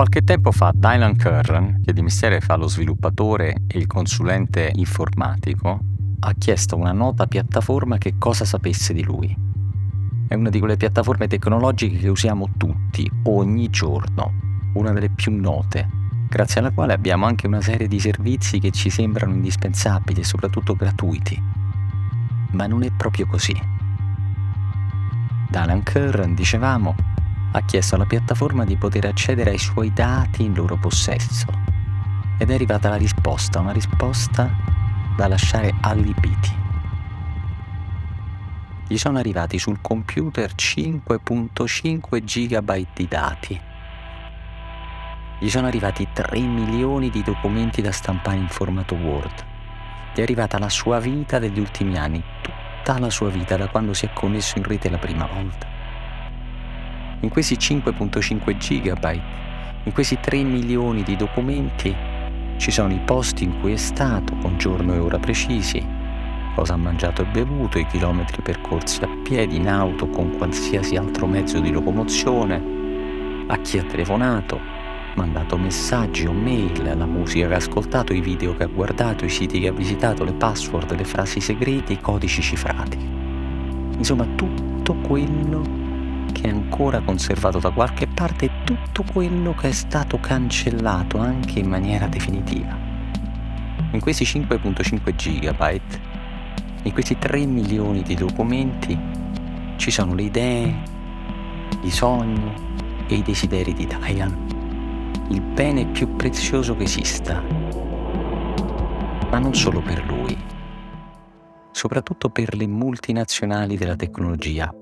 Qualche tempo fa Dylan Curran, che di mestiere fa lo sviluppatore e il consulente informatico, ha chiesto a una nota piattaforma che cosa sapesse di lui. È una di quelle piattaforme tecnologiche che usiamo tutti, ogni giorno, una delle più note, grazie alla quale abbiamo anche una serie di servizi che ci sembrano indispensabili e soprattutto gratuiti. Ma non è proprio così. Dylan Curran, dicevamo, ha chiesto alla piattaforma di poter accedere ai suoi dati in loro possesso. Ed è arrivata la risposta, una risposta da lasciare allibiti. Gli sono arrivati sul computer 5.5 GB di dati. Gli sono arrivati 3 milioni di documenti da stampare in formato Word. Gli è arrivata la sua vita degli ultimi anni, tutta la sua vita da quando si è connesso in rete la prima volta in questi 5.5 GB, in questi 3 milioni di documenti, ci sono i posti in cui è stato, con giorno e ora precisi, cosa ha mangiato e bevuto, i chilometri percorsi a piedi, in auto, con qualsiasi altro mezzo di locomozione, a chi ha telefonato, mandato messaggi o mail, la musica che ha ascoltato, i video che ha guardato, i siti che ha visitato, le password, le frasi segrete, i codici cifrati. Insomma, tutto quello che è ancora conservato da qualche parte tutto quello che è stato cancellato anche in maniera definitiva. In questi 5.5 GB, in questi 3 milioni di documenti, ci sono le idee, i sogni e i desideri di Diane, il bene più prezioso che esista. Ma non solo per lui, soprattutto per le multinazionali della tecnologia,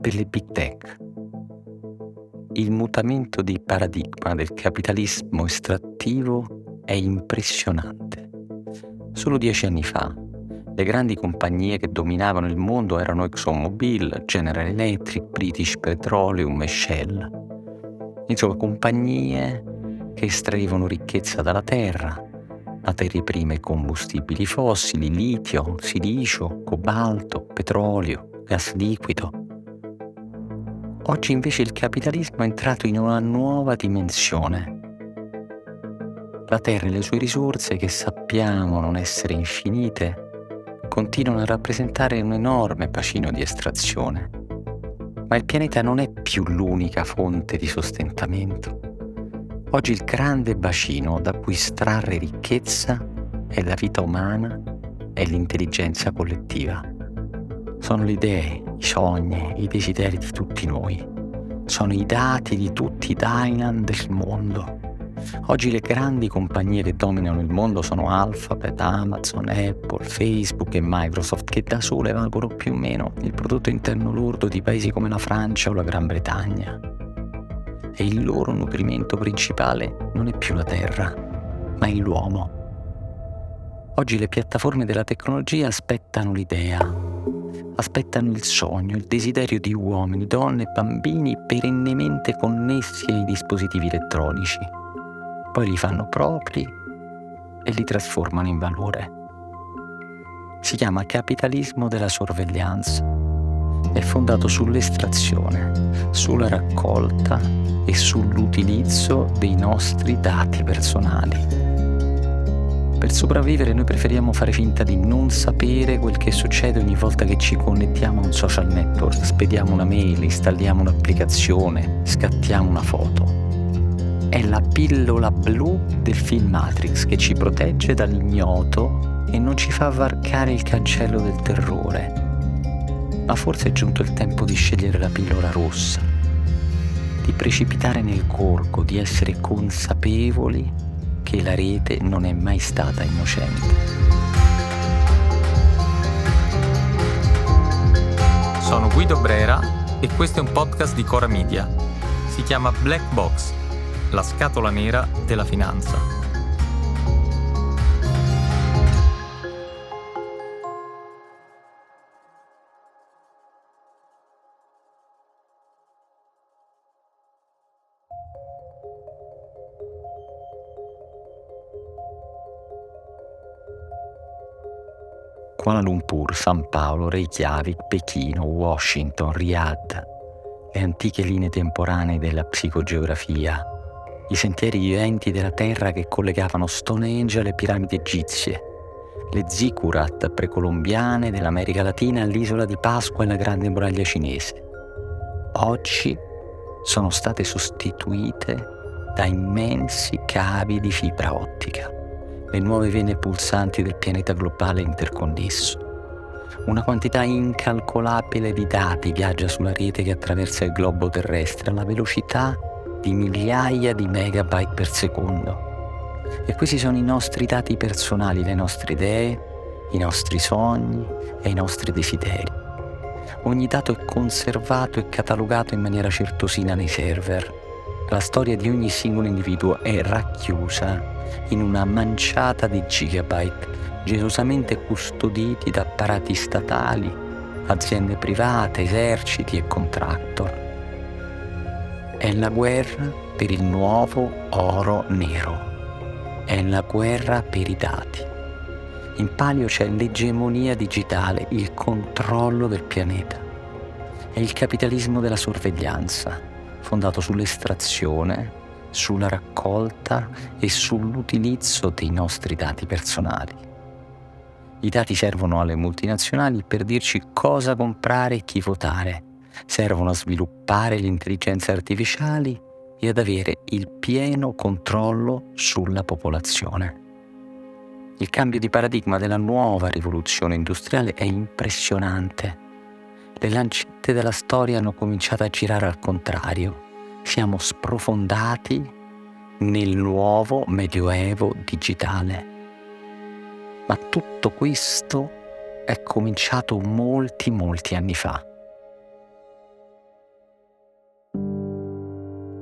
per le big tech. Il mutamento di paradigma del capitalismo estrattivo è impressionante. Solo dieci anni fa, le grandi compagnie che dominavano il mondo erano ExxonMobil, General Electric, British Petroleum e Shell. Insomma, compagnie che estraevano ricchezza dalla terra, materie prime e combustibili fossili, litio, silicio, cobalto, petrolio, gas liquido, Oggi invece il capitalismo è entrato in una nuova dimensione. La Terra e le sue risorse, che sappiamo non essere infinite, continuano a rappresentare un enorme bacino di estrazione. Ma il pianeta non è più l'unica fonte di sostentamento. Oggi il grande bacino da cui estrarre ricchezza è la vita umana e l'intelligenza collettiva. Sono le idee, i sogni, i desideri di tutti noi. Sono i dati di tutti i Dynan del mondo. Oggi le grandi compagnie che dominano il mondo sono Alphabet, Amazon, Apple, Facebook e Microsoft, che da sole valgono più o meno il prodotto interno lordo di paesi come la Francia o la Gran Bretagna. E il loro nutrimento principale non è più la terra, ma è l'uomo. Oggi le piattaforme della tecnologia aspettano l'idea, aspettano il sogno, il desiderio di uomini, donne e bambini perennemente connessi ai dispositivi elettronici. Poi li fanno propri e li trasformano in valore. Si chiama capitalismo della sorveglianza. È fondato sull'estrazione, sulla raccolta e sull'utilizzo dei nostri dati personali. Per sopravvivere noi preferiamo fare finta di non sapere quel che succede ogni volta che ci connettiamo a un social network, spediamo una mail, installiamo un'applicazione, scattiamo una foto. È la pillola blu del film Matrix che ci protegge dall'ignoto e non ci fa varcare il cancello del terrore. Ma forse è giunto il tempo di scegliere la pillola rossa, di precipitare nel corco, di essere consapevoli che la rete non è mai stata innocente. Sono Guido Brera e questo è un podcast di Cora Media. Si chiama Black Box, la scatola nera della finanza. Kuala Lumpur, San Paolo, Reykjavik, Pechino, Washington, Riyadh, le antiche linee temporanee della psicogeografia, i sentieri viventi della terra che collegavano Stonehenge alle piramidi egizie, le zikurat precolombiane dell'America Latina all'isola di Pasqua e la grande muraglia cinese. Oggi sono state sostituite da immensi cavi di fibra ottica, le nuove vene pulsanti del pianeta globale interconnesso. Una quantità incalcolabile di dati viaggia sulla rete che attraversa il globo terrestre alla velocità di migliaia di megabyte per secondo. E questi sono i nostri dati personali, le nostre idee, i nostri sogni e i nostri desideri. Ogni dato è conservato e catalogato in maniera certosina nei server. La storia di ogni singolo individuo è racchiusa in una manciata di gigabyte, gelosamente custoditi da apparati statali, aziende private, eserciti e contractor. È la guerra per il nuovo oro nero. È la guerra per i dati. In palio c'è l'egemonia digitale, il controllo del pianeta. È il capitalismo della sorveglianza, fondato sull'estrazione, sulla raccolta e sull'utilizzo dei nostri dati personali. I dati servono alle multinazionali per dirci cosa comprare e chi votare servono a sviluppare le intelligenze artificiali e ad avere il pieno controllo sulla popolazione. Il cambio di paradigma della nuova rivoluzione industriale è impressionante. Le lancette della storia hanno cominciato a girare al contrario. Siamo sprofondati nel nuovo medioevo digitale. Ma tutto questo è cominciato molti, molti anni fa.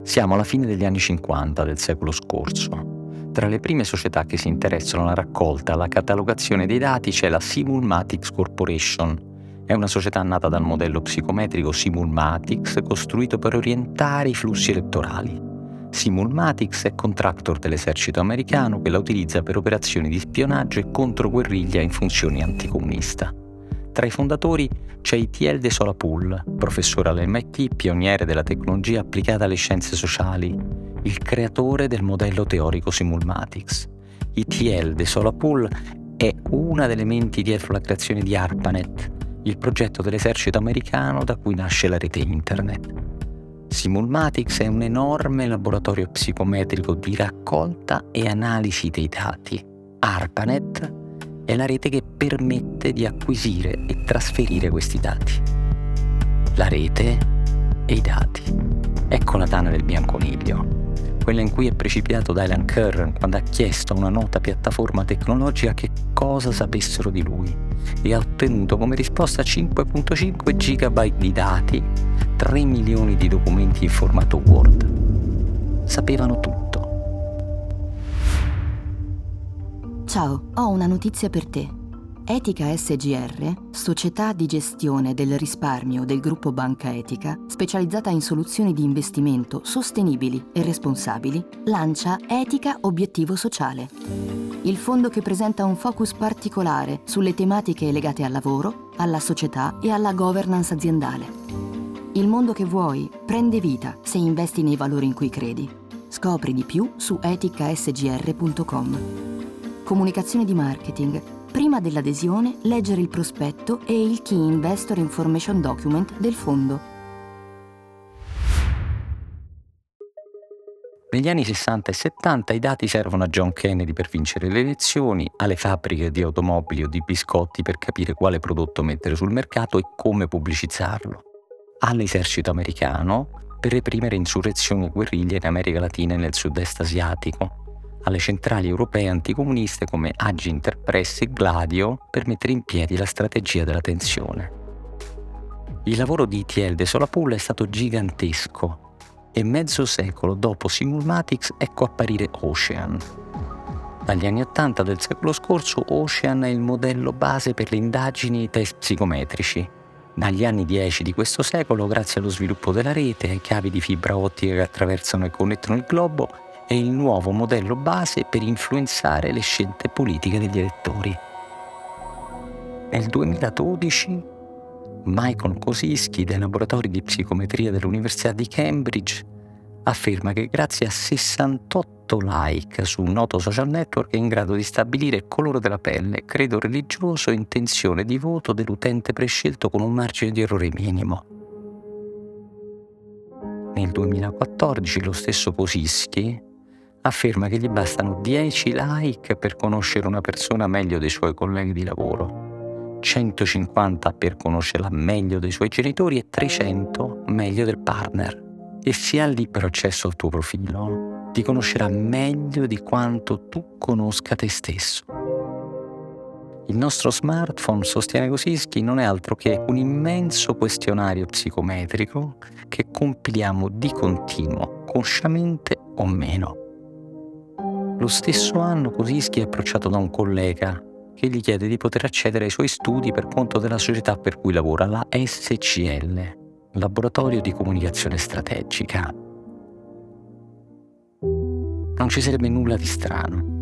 Siamo alla fine degli anni 50 del secolo scorso. Tra le prime società che si interessano alla raccolta e alla catalogazione dei dati c'è la Simulmatics Corporation. È una società nata dal modello psicometrico Simulmatics costruito per orientare i flussi elettorali. Simulmatics è contractor dell'esercito americano che la utilizza per operazioni di spionaggio e controguerriglia in funzione anticomunista. Tra i fondatori c'è Itiel de Solapul, professore all'MIT, pioniere della tecnologia applicata alle scienze sociali, il creatore del modello teorico Simulmatics. Itiel de Solapul è una delle menti dietro la creazione di ARPANET, il progetto dell'esercito americano da cui nasce la rete internet. Simulmatics è un enorme laboratorio psicometrico di raccolta e analisi dei dati. ARPANET è la rete che permette di acquisire e trasferire questi dati. La rete e i dati. Ecco la tana del bianconiglio, quella in cui è precipitato Dylan Curran quando ha chiesto a una nota piattaforma tecnologica che cosa sapessero di lui e ha ottenuto come risposta 5.5 GB di dati, 3 milioni di documenti in formato Word. Sapevano tutto Ciao, ho una notizia per te. Etica SGR, società di gestione del risparmio del gruppo Banca Etica, specializzata in soluzioni di investimento sostenibili e responsabili, lancia Etica Obiettivo Sociale. Il fondo che presenta un focus particolare sulle tematiche legate al lavoro, alla società e alla governance aziendale. Il mondo che vuoi prende vita se investi nei valori in cui credi. Scopri di più su eticasgr.com. Comunicazione di marketing. Prima dell'adesione, leggere il prospetto e il Key Investor Information Document del fondo. Negli anni 60 e 70 i dati servono a John Kennedy per vincere le elezioni, alle fabbriche di automobili o di biscotti per capire quale prodotto mettere sul mercato e come pubblicizzarlo, all'esercito americano per reprimere insurrezioni e guerriglie in America Latina e nel sud-est asiatico, alle centrali europee anticomuniste come Agi Interpress e Gladio per mettere in piedi la strategia della tensione. Il lavoro di Thiel de Solapulla è stato gigantesco e mezzo secolo dopo Simulmatics ecco apparire Ocean. Dagli anni 80 del secolo scorso Ocean è il modello base per le indagini e i test psicometrici. Dagli anni 10 di questo secolo, grazie allo sviluppo della rete, ai cavi di fibra ottica che attraversano e connettono il globo, è il nuovo modello base per influenzare le scelte politiche degli elettori. Nel 2012 Michael Kosisky dei laboratori di psicometria dell'Università di Cambridge afferma che grazie a 68 like su un noto social network è in grado di stabilire colore della pelle, credo religioso e intenzione di voto dell'utente prescelto con un margine di errore minimo. Nel 2014 lo stesso Posischi afferma che gli bastano 10 like per conoscere una persona meglio dei suoi colleghi di lavoro, 150 per conoscerla meglio dei suoi genitori e 300 meglio del partner. E se ha libero accesso al tuo profilo, ti conoscerà meglio di quanto tu conosca te stesso. Il nostro smartphone, sostiene Kosischi, non è altro che un immenso questionario psicometrico che compiliamo di continuo, consciamente o meno. Lo stesso anno Kosischi è approcciato da un collega che gli chiede di poter accedere ai suoi studi per conto della società per cui lavora, la SCL, Laboratorio di Comunicazione Strategica. Non ci sarebbe nulla di strano.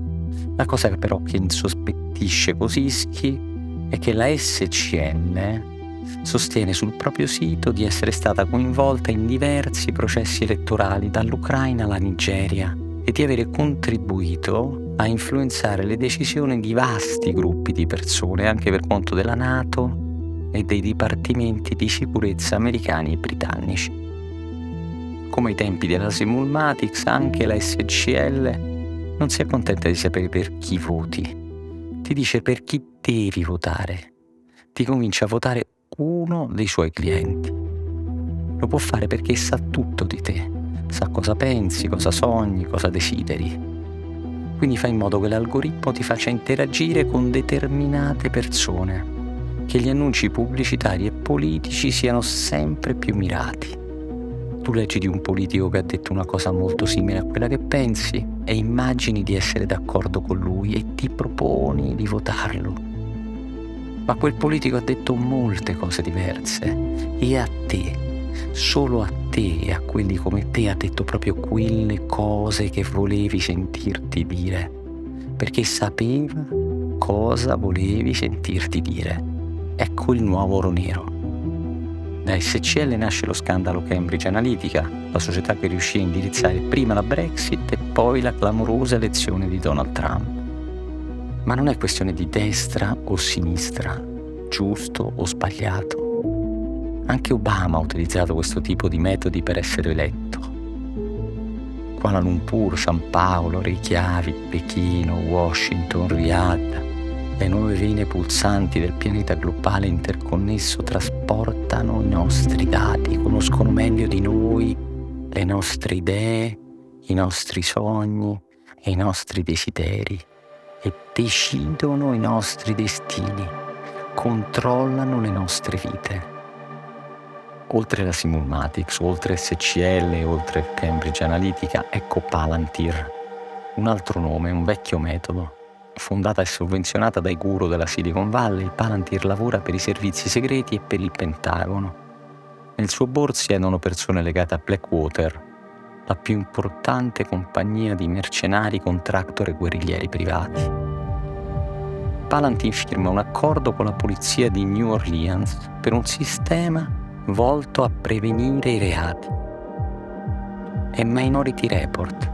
La cosa però che insospettisce Kosischi è che la SCL sostiene sul proprio sito di essere stata coinvolta in diversi processi elettorali dall'Ucraina alla Nigeria e di avere contribuito a influenzare le decisioni di vasti gruppi di persone anche per conto della Nato e dei dipartimenti di sicurezza americani e britannici. Come ai tempi della Simulmatics, anche la SCL non si accontenta di sapere per chi voti, ti dice per chi devi votare, ti convince a votare uno dei suoi clienti. Lo può fare perché sa tutto di te, sa cosa pensi, cosa sogni, cosa desideri. Quindi fa in modo che l'algoritmo ti faccia interagire con determinate persone, che gli annunci pubblicitari e politici siano sempre più mirati. Tu leggi di un politico che ha detto una cosa molto simile a quella che pensi e immagini di essere d'accordo con lui e ti proponi di votarlo. Ma quel politico ha detto molte cose diverse e a te solo a te e a quelli come te ha detto proprio quelle cose che volevi sentirti dire, perché sapeva cosa volevi sentirti dire. Ecco il nuovo oro nero. Da SCL nasce lo scandalo Cambridge Analytica, la società che riuscì a indirizzare prima la Brexit e poi la clamorosa elezione di Donald Trump. Ma non è questione di destra o sinistra, giusto o sbagliato anche Obama ha utilizzato questo tipo di metodi per essere eletto. Kuala Lumpur, San Paolo, Reykjavik, Pechino, Washington, Riyadh, le nuove vene pulsanti del pianeta globale interconnesso trasportano i nostri dati, conoscono meglio di noi le nostre idee, i nostri sogni e i nostri desideri e decidono i nostri destini, controllano le nostre vite oltre la Simulmatics, oltre SCL, oltre Cambridge Analytica, ecco Palantir, un altro nome, un vecchio metodo. Fondata e sovvenzionata dai guru della Silicon Valley, Palantir lavora per i servizi segreti e per il Pentagono. Nel suo board siedono persone legate a Blackwater, la più importante compagnia di mercenari, contractor e guerriglieri privati. Palantir firma un accordo con la polizia di New Orleans per un sistema volto a prevenire i reati. È Minority Report,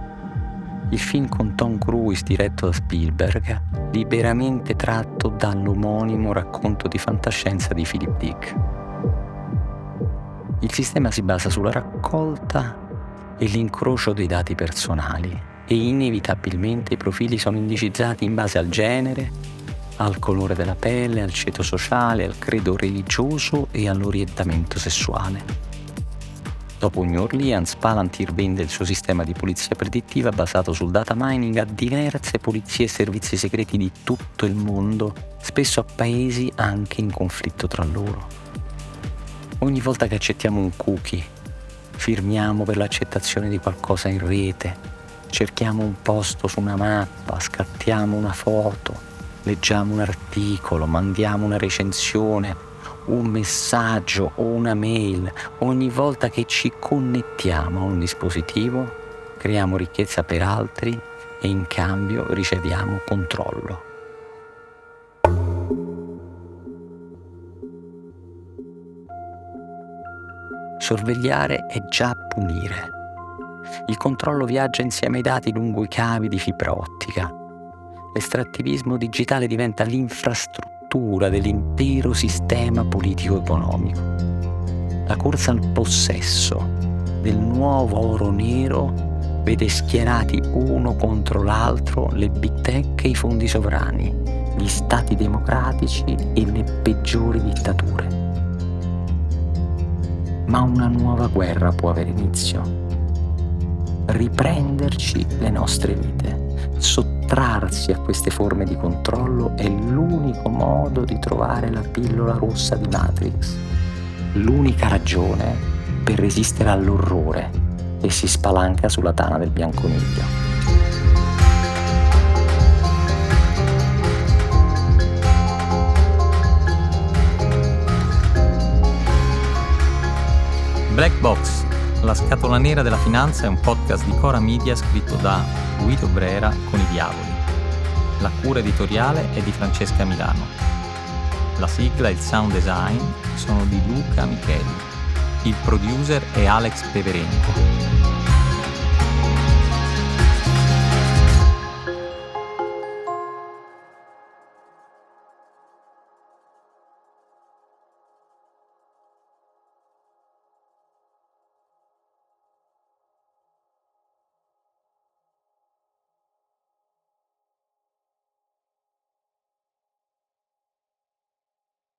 il film con Tom Cruise diretto da Spielberg, liberamente tratto dall'omonimo racconto di fantascienza di Philip Dick. Il sistema si basa sulla raccolta e l'incrocio dei dati personali e inevitabilmente i profili sono indicizzati in base al genere, al colore della pelle, al ceto sociale, al credo religioso e all'orientamento sessuale. Dopo New Orleans, Palantir vende il suo sistema di polizia predittiva basato sul data mining a diverse polizie e servizi segreti di tutto il mondo, spesso a paesi anche in conflitto tra loro. Ogni volta che accettiamo un cookie, firmiamo per l'accettazione di qualcosa in rete, cerchiamo un posto su una mappa, scattiamo una foto, leggiamo un articolo, mandiamo una recensione, un messaggio o una mail, ogni volta che ci connettiamo a un dispositivo, creiamo ricchezza per altri e in cambio riceviamo controllo. Sorvegliare è già punire. Il controllo viaggia insieme ai dati lungo i cavi di fibra ottica. L'estrattivismo digitale diventa l'infrastruttura dell'intero sistema politico-economico. La corsa al possesso del nuovo oro nero vede schierati uno contro l'altro le big tech e i fondi sovrani, gli stati democratici e le peggiori dittature. Ma una nuova guerra può avere inizio. Riprenderci le nostre vite, sottrarsi a queste forme di controllo è l'unico modo di trovare la pillola rossa di Matrix, l'unica ragione per resistere all'orrore che si spalanca sulla tana del bianconiglio. Black Box, la scatola nera della finanza è un podcast di Cora Media scritto da Guido Brera con i diavoli. La cura editoriale è di Francesca Milano. La sigla e il sound design sono di Luca Micheli. Il producer è Alex Peverenko.